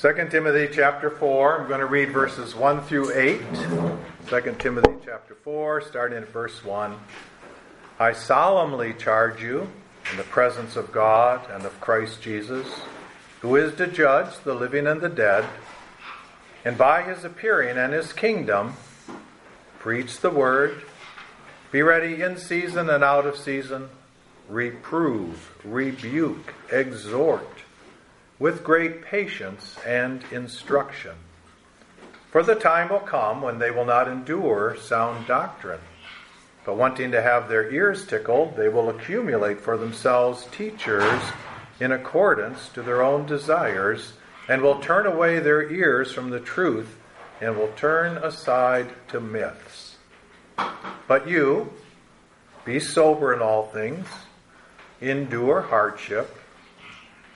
2 Timothy chapter 4, I'm going to read verses 1 through 8. 2 Timothy chapter 4, starting at verse 1. I solemnly charge you in the presence of God and of Christ Jesus, who is to judge the living and the dead, and by his appearing and his kingdom, preach the word, be ready in season and out of season, reprove, rebuke, exhort with great patience and instruction. For the time will come when they will not endure sound doctrine, but wanting to have their ears tickled, they will accumulate for themselves teachers in accordance to their own desires, and will turn away their ears from the truth and will turn aside to myths. But you, be sober in all things, endure hardship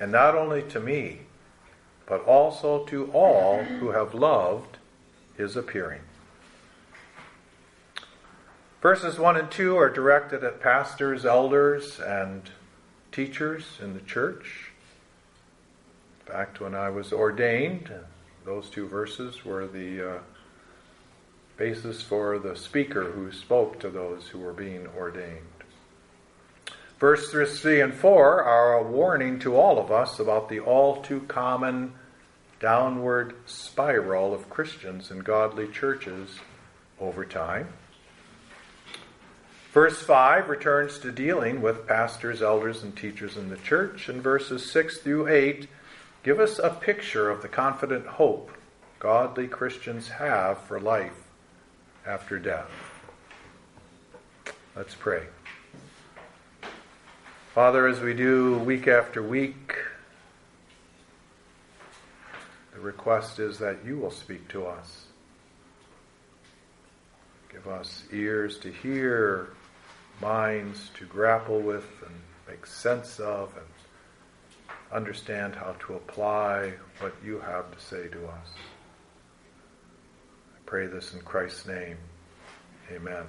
and not only to me, but also to all who have loved his appearing. Verses 1 and 2 are directed at pastors, elders, and teachers in the church. In fact, when I was ordained, those two verses were the uh, basis for the speaker who spoke to those who were being ordained. Verses 3 and 4 are a warning to all of us about the all too common downward spiral of Christians and godly churches over time. Verse 5 returns to dealing with pastors, elders, and teachers in the church, and verses 6 through 8 give us a picture of the confident hope godly Christians have for life after death. Let's pray. Father, as we do week after week, the request is that you will speak to us. Give us ears to hear, minds to grapple with and make sense of, and understand how to apply what you have to say to us. I pray this in Christ's name. Amen.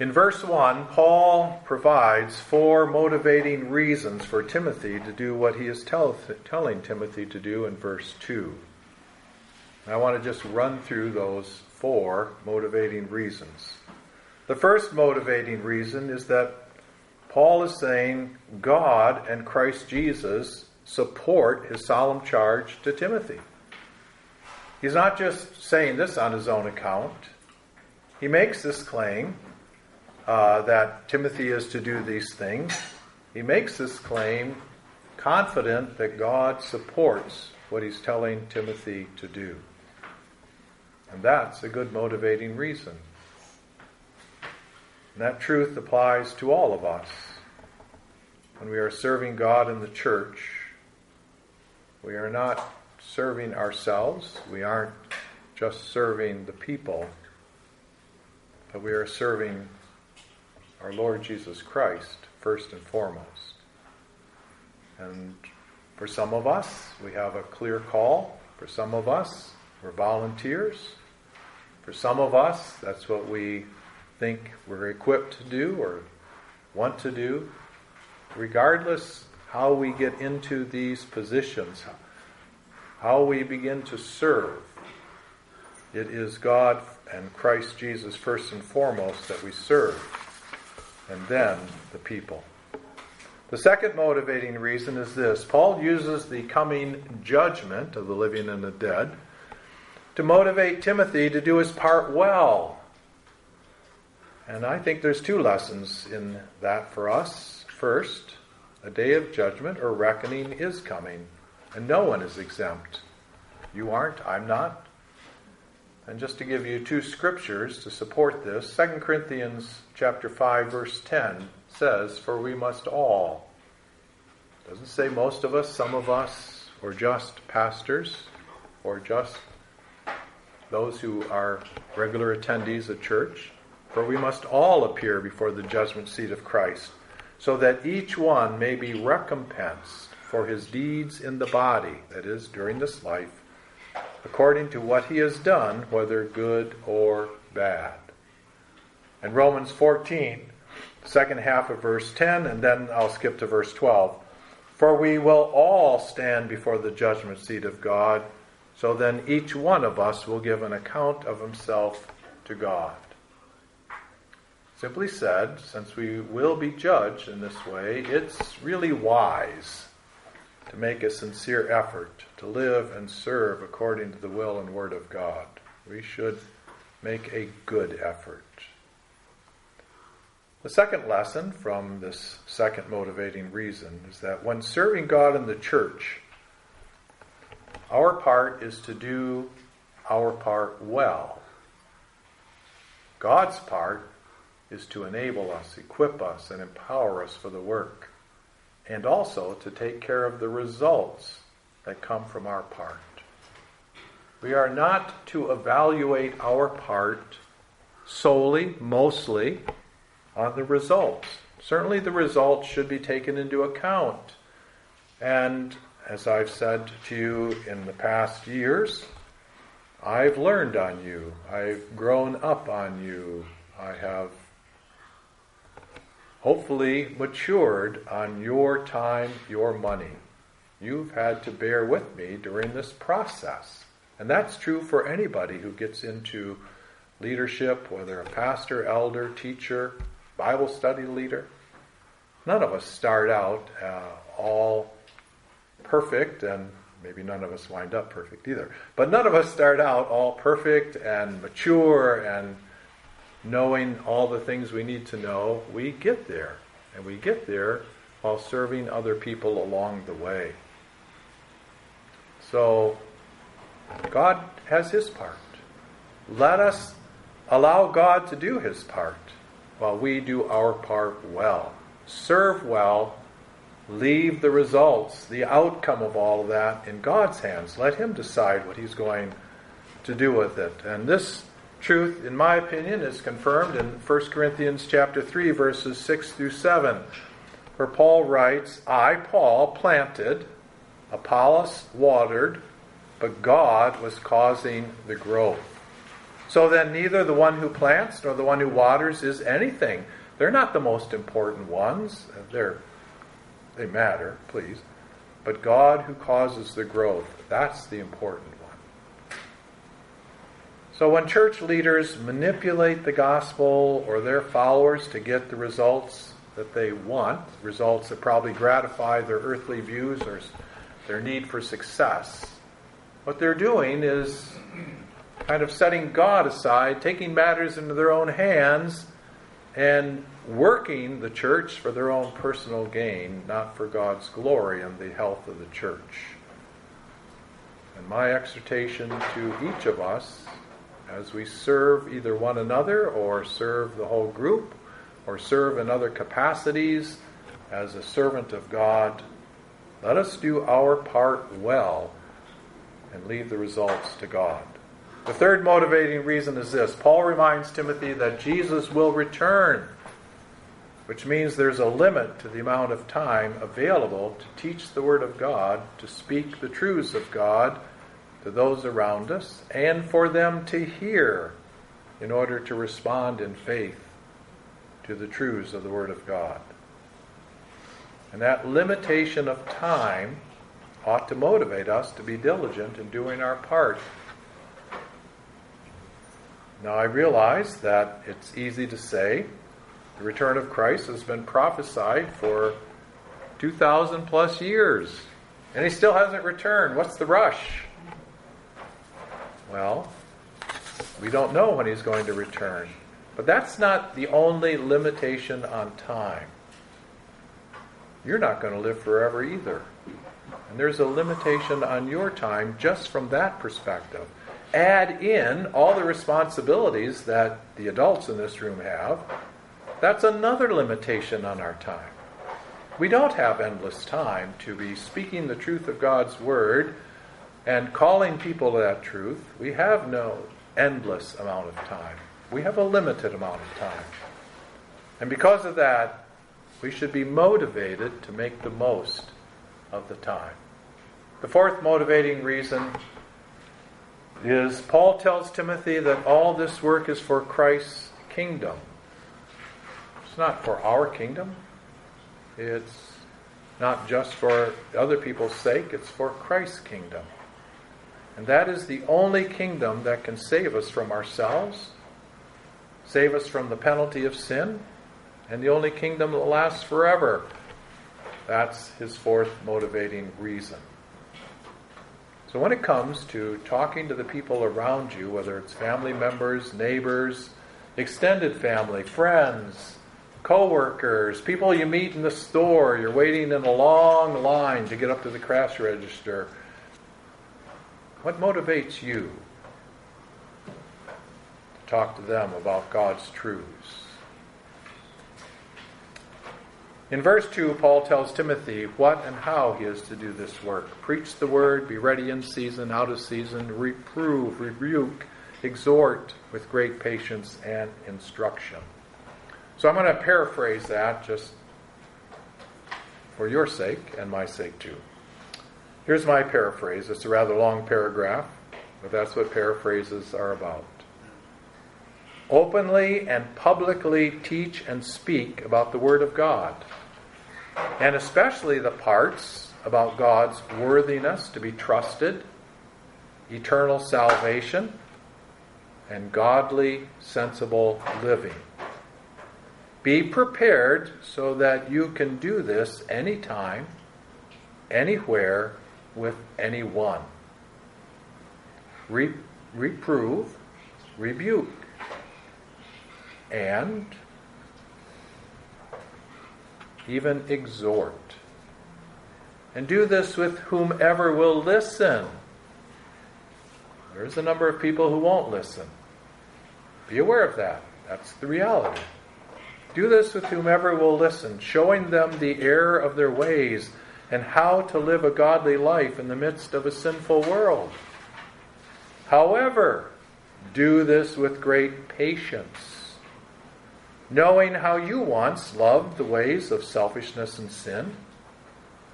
In verse 1, Paul provides four motivating reasons for Timothy to do what he is tell, telling Timothy to do in verse 2. And I want to just run through those four motivating reasons. The first motivating reason is that Paul is saying God and Christ Jesus support his solemn charge to Timothy. He's not just saying this on his own account. He makes this claim uh, that Timothy is to do these things, he makes this claim confident that God supports what he's telling Timothy to do. And that's a good motivating reason. And that truth applies to all of us. When we are serving God in the church, we are not serving ourselves, we aren't just serving the people, but we are serving our Lord Jesus Christ first and foremost. And for some of us, we have a clear call. For some of us, we're volunteers. For some of us, that's what we think we're equipped to do or want to do. Regardless how we get into these positions, how we begin to serve, it is God and Christ Jesus first and foremost that we serve and then the people. The second motivating reason is this Paul uses the coming judgment of the living and the dead to motivate Timothy to do his part well. And I think there's two lessons in that for us. First, a day of judgment or reckoning is coming, and no one is exempt. You aren't, I'm not, and just to give you two scriptures to support this, 2 Corinthians chapter 5 verse 10 says, "For we must all Doesn't say most of us, some of us, or just pastors, or just those who are regular attendees at church. For we must all appear before the judgment seat of Christ, so that each one may be recompensed for his deeds in the body, that is, during this life, according to what he has done, whether good or bad. And Romans 14, second half of verse 10, and then I'll skip to verse 12. For we will all stand before the judgment seat of God, so then each one of us will give an account of himself to God. Simply said, since we will be judged in this way, it's really wise to make a sincere effort to live and serve according to the will and word of God. We should make a good effort. The second lesson from this second motivating reason is that when serving God in the church, our part is to do our part well. God's part is to enable us, equip us, and empower us for the work, and also to take care of the results that come from our part. We are not to evaluate our part solely, mostly, on the results. Certainly, the results should be taken into account. And as I've said to you in the past years, I've learned on you. I've grown up on you. I have hopefully matured on your time, your money. You've had to bear with me during this process. And that's true for anybody who gets into leadership, whether a pastor, elder, teacher, Bible study leader. None of us start out uh, all perfect, and maybe none of us wind up perfect either. But none of us start out all perfect and mature and knowing all the things we need to know. We get there, and we get there while serving other people along the way. So, God has His part. Let us allow God to do His part while we do our part well. Serve well, leave the results, the outcome of all of that in God's hands. Let Him decide what He's going to do with it. And this truth, in my opinion, is confirmed in 1 Corinthians chapter 3, verses 6 through 7, where Paul writes, I, Paul, planted, Apollos watered, but God was causing the growth. So then, neither the one who plants nor the one who waters is anything. They're not the most important ones. They're, they matter, please. But God who causes the growth, that's the important. So when church leaders manipulate the gospel or their followers to get the results that they want, results that probably gratify their earthly views or their need for success, what they're doing is kind of setting God aside, taking matters into their own hands, and working the church for their own personal gain, not for God's glory and the health of the church. And my exhortation to each of us as we serve either one another or serve the whole group or serve in other capacities as a servant of God, let us do our part well and leave the results to God. The third motivating reason is this Paul reminds Timothy that Jesus will return, which means there's a limit to the amount of time available to teach the Word of God, to speak the truths of God to those around us, and for them to hear in order to respond in faith to the truths of the Word of God. And that limitation of time ought to motivate us to be diligent in doing our part now I realize that it's easy to say the return of Christ has been prophesied for 2,000 plus years, and he still hasn't returned. What's the rush? Well, we don't know when he's going to return. But that's not the only limitation on time. You're not going to live forever either. And there's a limitation on your time just from that perspective add in all the responsibilities that the adults in this room have, that's another limitation on our time. We don't have endless time to be speaking the truth of God's Word and calling people to that truth. We have no endless amount of time. We have a limited amount of time. And because of that, we should be motivated to make the most of the time. The fourth motivating reason is Paul tells Timothy that all this work is for Christ's kingdom. It's not for our kingdom. It's not just for other people's sake, it's for Christ's kingdom. And that is the only kingdom that can save us from ourselves, save us from the penalty of sin, and the only kingdom that lasts forever. That's his fourth motivating reason. So when it comes to talking to the people around you, whether it's family members, neighbors, extended family, friends, co-workers, people you meet in the store, you're waiting in a long line to get up to the cash register, what motivates you to talk to them about God's truths? In verse 2, Paul tells Timothy what and how he is to do this work. Preach the word, be ready in season, out of season, reprove, rebuke, exhort with great patience and instruction. So I'm going to paraphrase that just for your sake and my sake too. Here's my paraphrase. It's a rather long paragraph, but that's what paraphrases are about openly and publicly teach and speak about the Word of God, and especially the parts about God's worthiness to be trusted, eternal salvation, and godly, sensible living. Be prepared so that you can do this anytime, anywhere, with anyone. Re- reprove, rebuke, and even exhort. And do this with whomever will listen. There's a number of people who won't listen. Be aware of that. That's the reality. Do this with whomever will listen, showing them the error of their ways and how to live a godly life in the midst of a sinful world. However, do this with great patience knowing how you once loved the ways of selfishness and sin.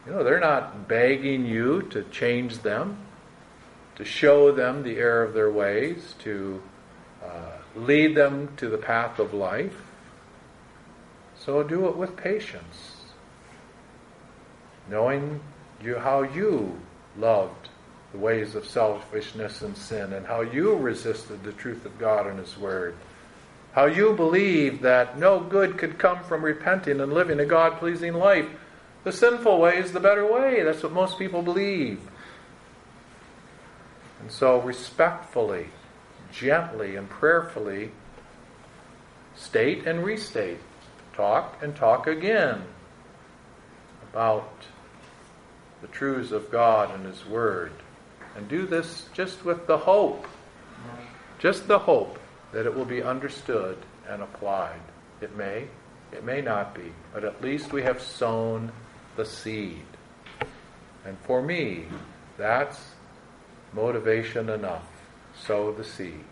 You know, they're not begging you to change them, to show them the error of their ways, to uh, lead them to the path of life. So do it with patience, knowing you how you loved the ways of selfishness and sin, and how you resisted the truth of God and His Word how you believed that no good could come from repenting and living a God pleasing life. The sinful way is the better way. That's what most people believe. And so, respectfully, gently, and prayerfully, state and restate, talk and talk again about the truths of God and His Word. And do this just with the hope, just the hope that it will be understood and applied. It may, it may not be, but at least we have sown the seed. And for me, that's motivation enough. Sow the seed.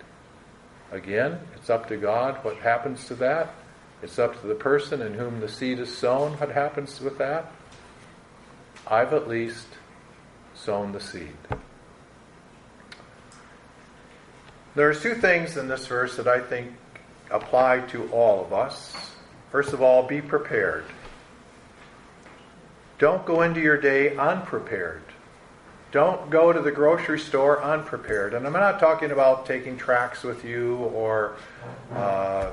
Again, it's up to God what happens to that. It's up to the person in whom the seed is sown what happens with that. I've at least sown the seed. There's two things in this verse that I think apply to all of us. First of all, be prepared. Don't go into your day unprepared. Don't go to the grocery store unprepared. And I'm not talking about taking tracts with you or uh,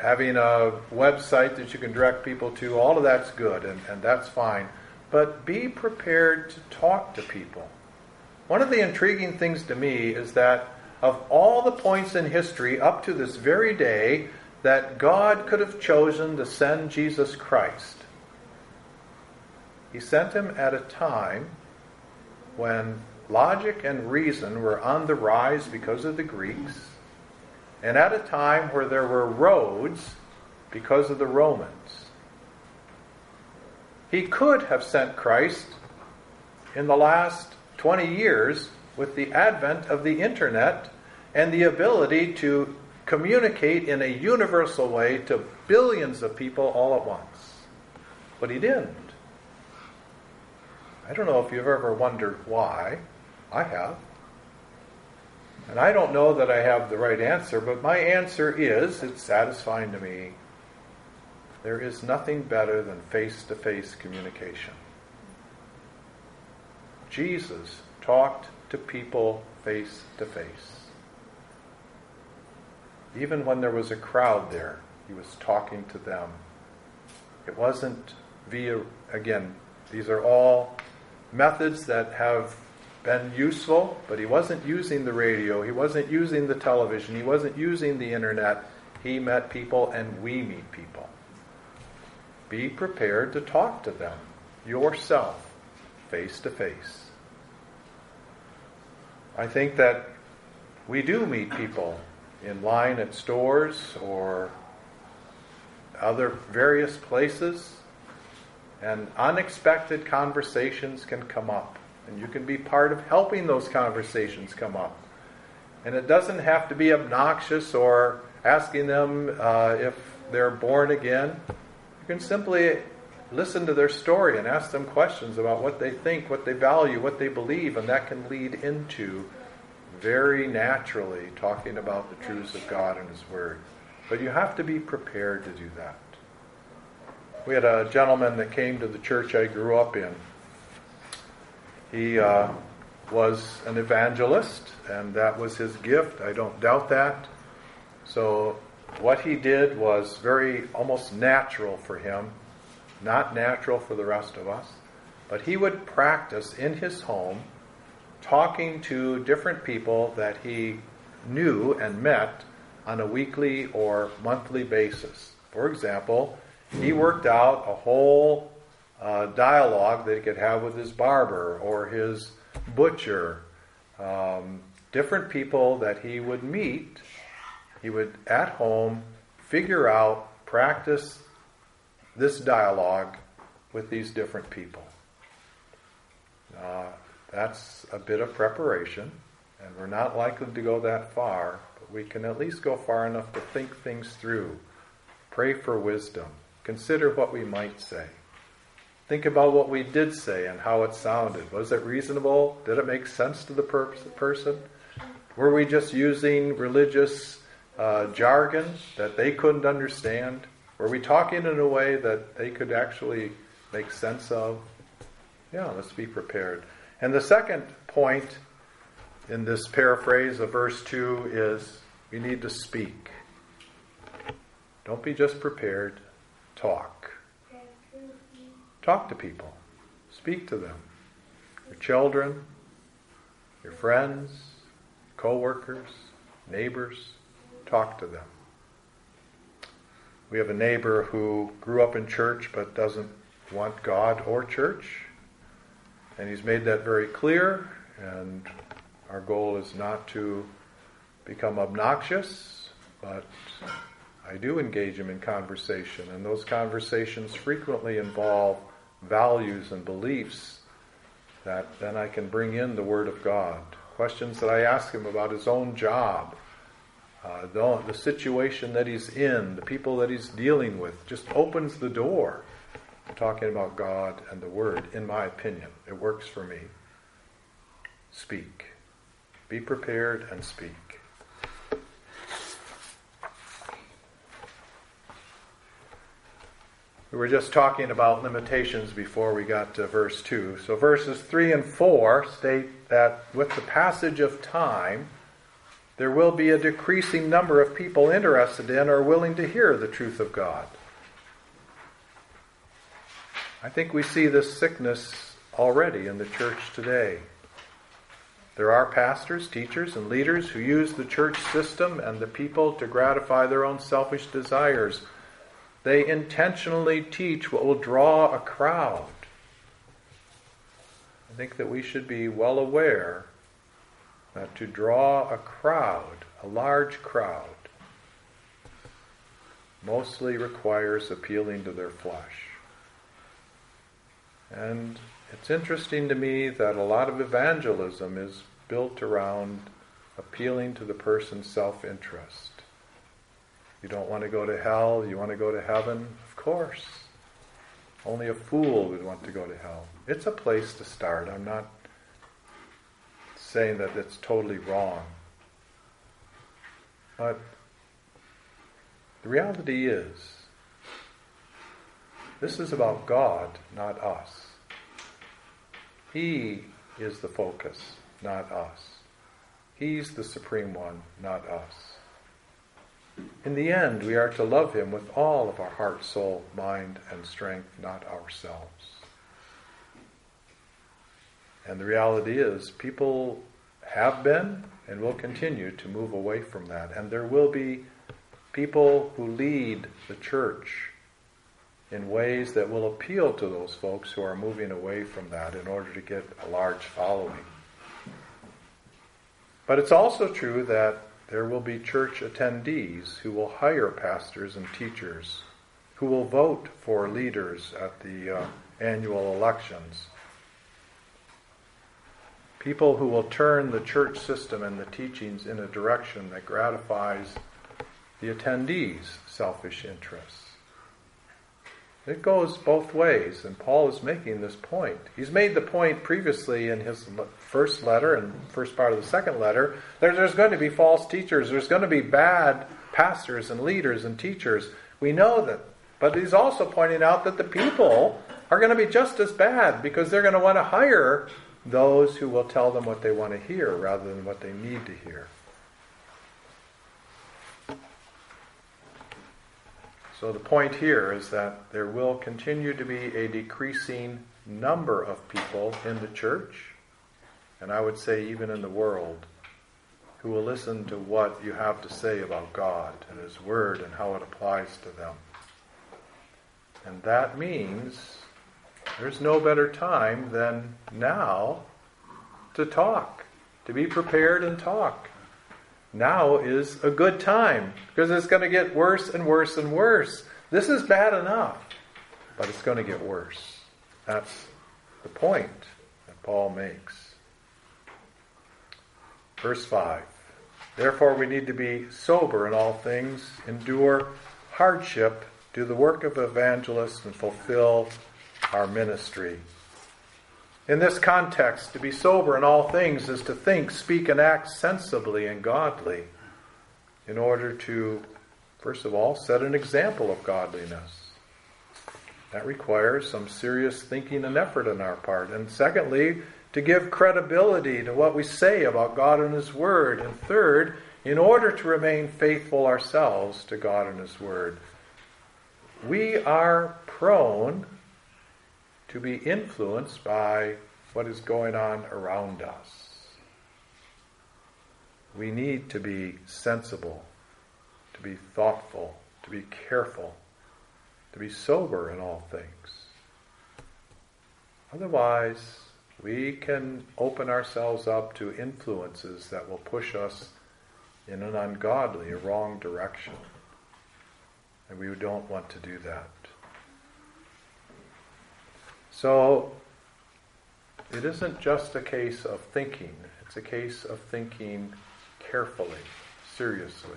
having a website that you can direct people to. All of that's good and, and that's fine. But be prepared to talk to people. One of the intriguing things to me is that of all the points in history up to this very day that God could have chosen to send Jesus Christ. He sent him at a time when logic and reason were on the rise because of the Greeks, and at a time where there were roads because of the Romans. He could have sent Christ in the last 20 years with the advent of the internet and the ability to communicate in a universal way to billions of people all at once. But he didn't. I don't know if you've ever wondered why. I have. And I don't know that I have the right answer, but my answer is it's satisfying to me. There is nothing better than face to face communication. Jesus talked to people face to face. Even when there was a crowd there, he was talking to them. It wasn't via, again, these are all methods that have been useful, but he wasn't using the radio, he wasn't using the television, he wasn't using the internet. He met people and we meet people. Be prepared to talk to them yourself, face to face. I think that we do meet people in line at stores or other various places, and unexpected conversations can come up. And you can be part of helping those conversations come up. And it doesn't have to be obnoxious or asking them uh, if they're born again. You can simply listen to their story and ask them questions about what they think, what they value, what they believe, and that can lead into very naturally talking about the truths of God and His Word. But you have to be prepared to do that. We had a gentleman that came to the church I grew up in. He uh, was an evangelist, and that was his gift. I don't doubt that. So, what he did was very almost natural for him not natural for the rest of us. But he would practice in his home talking to different people that he knew and met on a weekly or monthly basis. For example, he worked out a whole uh, dialogue that he could have with his barber or his butcher, um, different people that he would meet. He would at home figure out, practice this dialogue with these different people. Uh, that's a bit of preparation, and we're not likely to go that far, but we can at least go far enough to think things through, pray for wisdom, consider what we might say. Think about what we did say and how it sounded. Was it reasonable? Did it make sense to the per- person? Were we just using religious uh, jargon that they couldn't understand? Were we talking in a way that they could actually make sense of? Yeah, let's be prepared. And the second point in this paraphrase of verse 2 is we need to speak. Don't be just prepared, talk. Talk to people, speak to them. Your children, your friends, co workers, neighbors, talk to them. We have a neighbor who grew up in church but doesn't want God or church. And he's made that very clear. And our goal is not to become obnoxious, but I do engage him in conversation. And those conversations frequently involve values and beliefs that then I can bring in the Word of God. Questions that I ask him about his own job uh, the, the situation that he's in, the people that he's dealing with, just opens the door to talking about God and the Word, in my opinion. It works for me. Speak. Be prepared and speak. We were just talking about limitations before we got to verse 2. So verses 3 and 4 state that with the passage of time, there will be a decreasing number of people interested in or willing to hear the truth of God. I think we see this sickness already in the church today. There are pastors, teachers, and leaders who use the church system and the people to gratify their own selfish desires. They intentionally teach what will draw a crowd. I think that we should be well aware that to draw a crowd, a large crowd, mostly requires appealing to their flesh. And it's interesting to me that a lot of evangelism is built around appealing to the person's self interest. You don't want to go to hell, you want to go to heaven? Of course. Only a fool would want to go to hell. It's a place to start. I'm not saying that it's totally wrong. But the reality is, this is about God, not us. He is the focus, not us. He's the supreme one, not us. In the end, we are to love him with all of our heart, soul, mind, and strength, not ourselves. And the reality is, people have been and will continue to move away from that. And there will be people who lead the church in ways that will appeal to those folks who are moving away from that in order to get a large following. But it's also true that there will be church attendees who will hire pastors and teachers, who will vote for leaders at the uh, annual elections People who will turn the church system and the teachings in a direction that gratifies the attendees' selfish interests. It goes both ways, and Paul is making this point. He's made the point previously in his first letter and first part of the second letter that there's going to be false teachers, there's going to be bad pastors and leaders and teachers. We know that. But he's also pointing out that the people are going to be just as bad because they're going to want to hire those who will tell them what they want to hear rather than what they need to hear. So the point here is that there will continue to be a decreasing number of people in the church, and I would say even in the world, who will listen to what you have to say about God and His Word and how it applies to them. And that means there's no better time than now to talk, to be prepared and talk. Now is a good time because it's going to get worse and worse and worse. This is bad enough, but it's going to get worse. That's the point that Paul makes. Verse 5 Therefore, we need to be sober in all things, endure hardship, do the work of evangelists, and fulfill our ministry. In this context, to be sober in all things is to think, speak, and act sensibly and godly in order to, first of all, set an example of godliness. That requires some serious thinking and effort on our part. And secondly, to give credibility to what we say about God and His Word. And third, in order to remain faithful ourselves to God and His Word. We are prone to be influenced by what is going on around us. We need to be sensible, to be thoughtful, to be careful, to be sober in all things. Otherwise, we can open ourselves up to influences that will push us in an ungodly, wrong direction. And we don't want to do that. So it isn't just a case of thinking, it's a case of thinking carefully, seriously.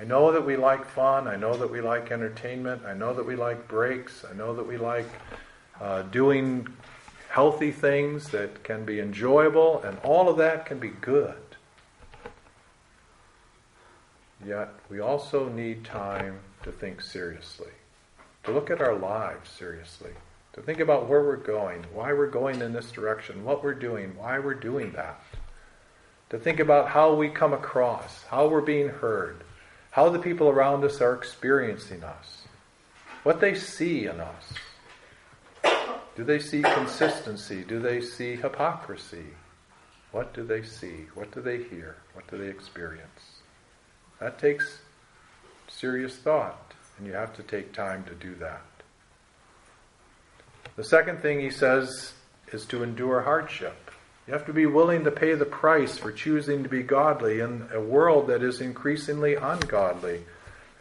I know that we like fun, I know that we like entertainment, I know that we like breaks, I know that we like uh, doing healthy things that can be enjoyable, and all of that can be good. Yet we also need time to think seriously, to look at our lives seriously to think about where we're going, why we're going in this direction, what we're doing, why we're doing that. To think about how we come across, how we're being heard, how the people around us are experiencing us, what they see in us. Do they see consistency? Do they see hypocrisy? What do they see? What do they hear? What do they experience? That takes serious thought, and you have to take time to do that. The second thing he says is to endure hardship. You have to be willing to pay the price for choosing to be godly in a world that is increasingly ungodly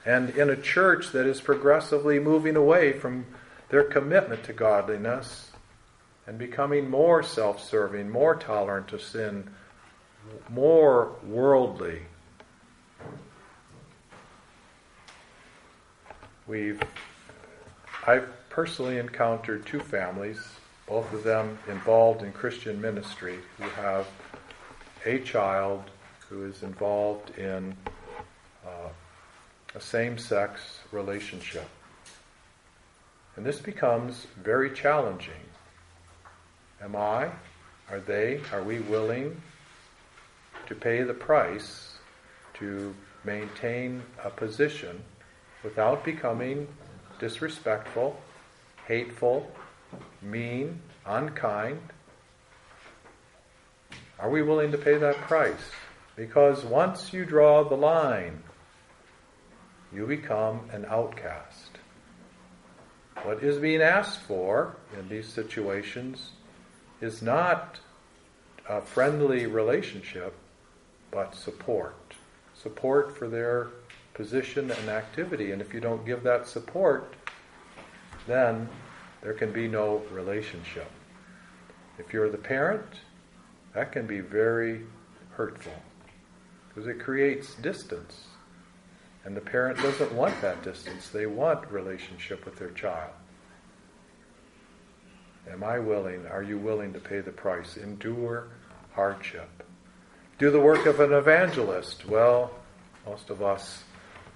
and in a church that is progressively moving away from their commitment to godliness and becoming more self serving, more tolerant to sin, more worldly. We've, I've personally encountered two families, both of them involved in Christian ministry, who have a child who is involved in uh, a same sex relationship. And this becomes very challenging. Am I? Are they? Are we willing to pay the price to maintain a position without becoming disrespectful, hateful, mean, unkind? Are we willing to pay that price? Because once you draw the line, you become an outcast. What is being asked for in these situations is not a friendly relationship, but support. Support for their position and activity. And if you don't give that support, then there can be no relationship. If you're the parent, that can be very hurtful because it creates distance. And the parent doesn't want that distance. They want relationship with their child. Am I willing? Are you willing to pay the price? Endure hardship. Do the work of an evangelist. Well, most of us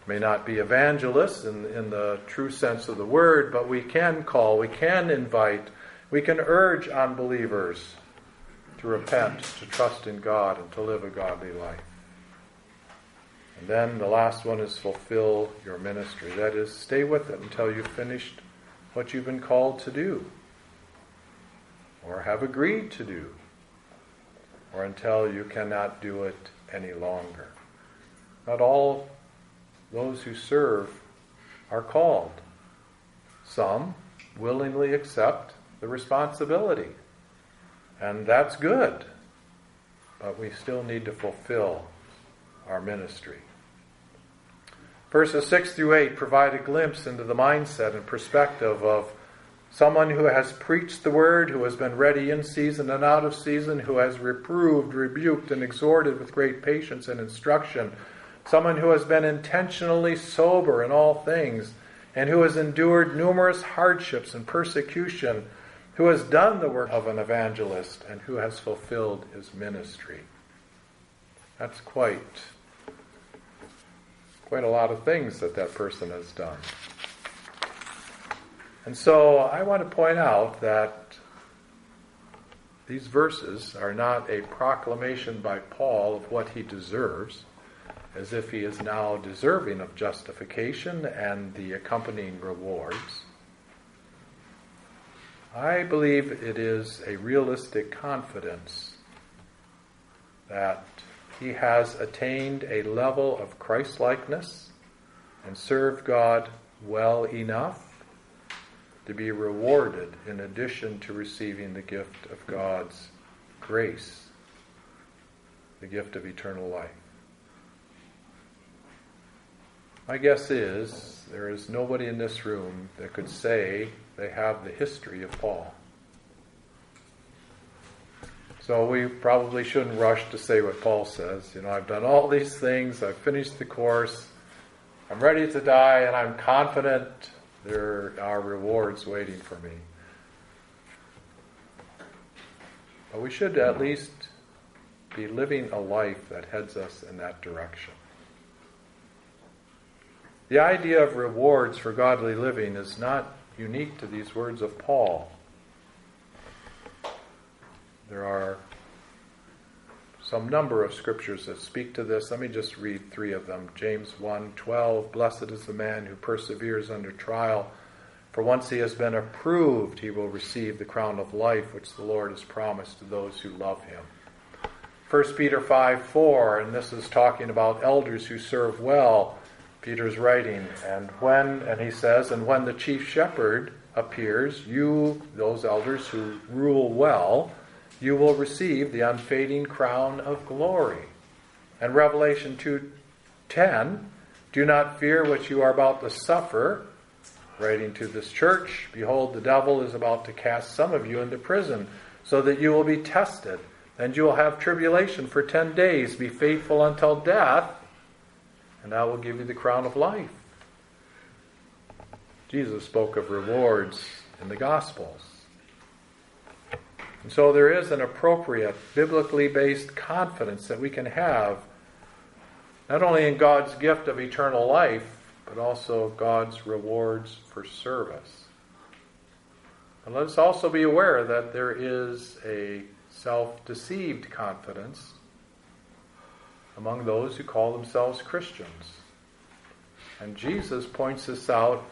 may not be evangelists in, in the true sense of the word, but we can call, we can invite, we can urge unbelievers to repent, to trust in God, and to live a godly life. And then the last one is fulfill your ministry. That is, stay with it until you've finished what you've been called to do, or have agreed to do, or until you cannot do it any longer. Not all those who serve are called. Some willingly accept the responsibility, and that's good, but we still need to fulfill our ministry. Verses 6 through 8 provide a glimpse into the mindset and perspective of someone who has preached the word, who has been ready in season and out of season, who has reproved, rebuked, and exhorted with great patience and instruction, someone who has been intentionally sober in all things, and who has endured numerous hardships and persecution, who has done the work of an evangelist, and who has fulfilled his ministry. That's quite quite a lot of things that that person has done. And so I want to point out that these verses are not a proclamation by Paul of what he deserves, as if he is now deserving of justification and the accompanying rewards. I believe it is a realistic confidence that he has attained a level of Christlikeness and served God well enough to be rewarded in addition to receiving the gift of God's grace, the gift of eternal life. My guess is there is nobody in this room that could say they have the history of Paul. So we probably shouldn't rush to say what Paul says. You know, I've done all these things, I've finished the course, I'm ready to die, and I'm confident there are rewards waiting for me. But we should at least be living a life that heads us in that direction. The idea of rewards for godly living is not unique to these words of Paul. There are some number of scriptures that speak to this. Let me just read three of them. James 1:12, "Blessed is the man who perseveres under trial, for once he has been approved, he will receive the crown of life which the Lord has promised to those who love him." 1 Peter 5:4, and this is talking about elders who serve well. Peter's writing, and when and he says, and when the chief shepherd appears, you, those elders who rule well, you will receive the unfading crown of glory. And Revelation 2:10, do not fear what you are about to suffer. writing to this church, Behold, the devil is about to cast some of you into prison, so that you will be tested, and you will have tribulation for ten days. Be faithful until death, and I will give you the crown of life. Jesus spoke of rewards in the Gospels. And so there is an appropriate, biblically based confidence that we can have not only in God's gift of eternal life, but also God's rewards for service. And let us also be aware that there is a self deceived confidence among those who call themselves Christians. And Jesus points this out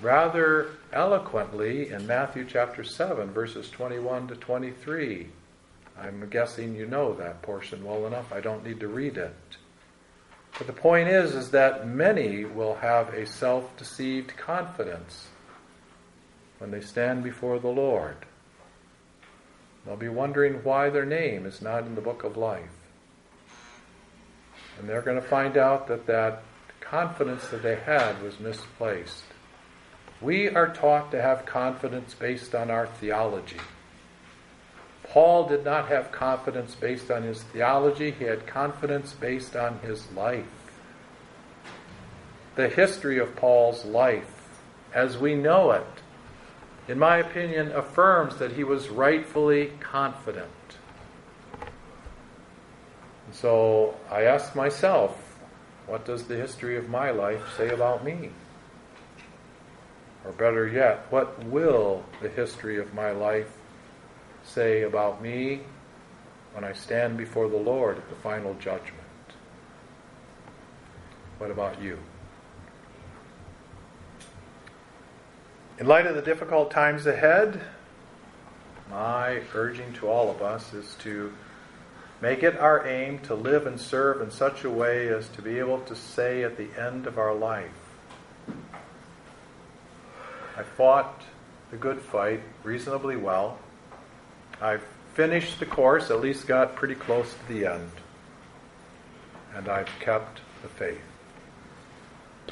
rather eloquently in Matthew chapter 7, verses 21 to 23. I'm guessing you know that portion well enough. I don't need to read it. But the point is, is that many will have a self-deceived confidence when they stand before the Lord. They'll be wondering why their name is not in the book of life. And they're going to find out that that confidence that they had was misplaced. We are taught to have confidence based on our theology. Paul did not have confidence based on his theology, he had confidence based on his life. The history of Paul's life, as we know it, in my opinion, affirms that he was rightfully confident. So I ask myself, what does the history of my life say about me? Or better yet, what will the history of my life say about me when I stand before the Lord at the final judgment? What about you? In light of the difficult times ahead, my urging to all of us is to make it our aim to live and serve in such a way as to be able to say at the end of our life, I fought the good fight reasonably well. I've finished the course, at least got pretty close to the end. And I've kept the faith.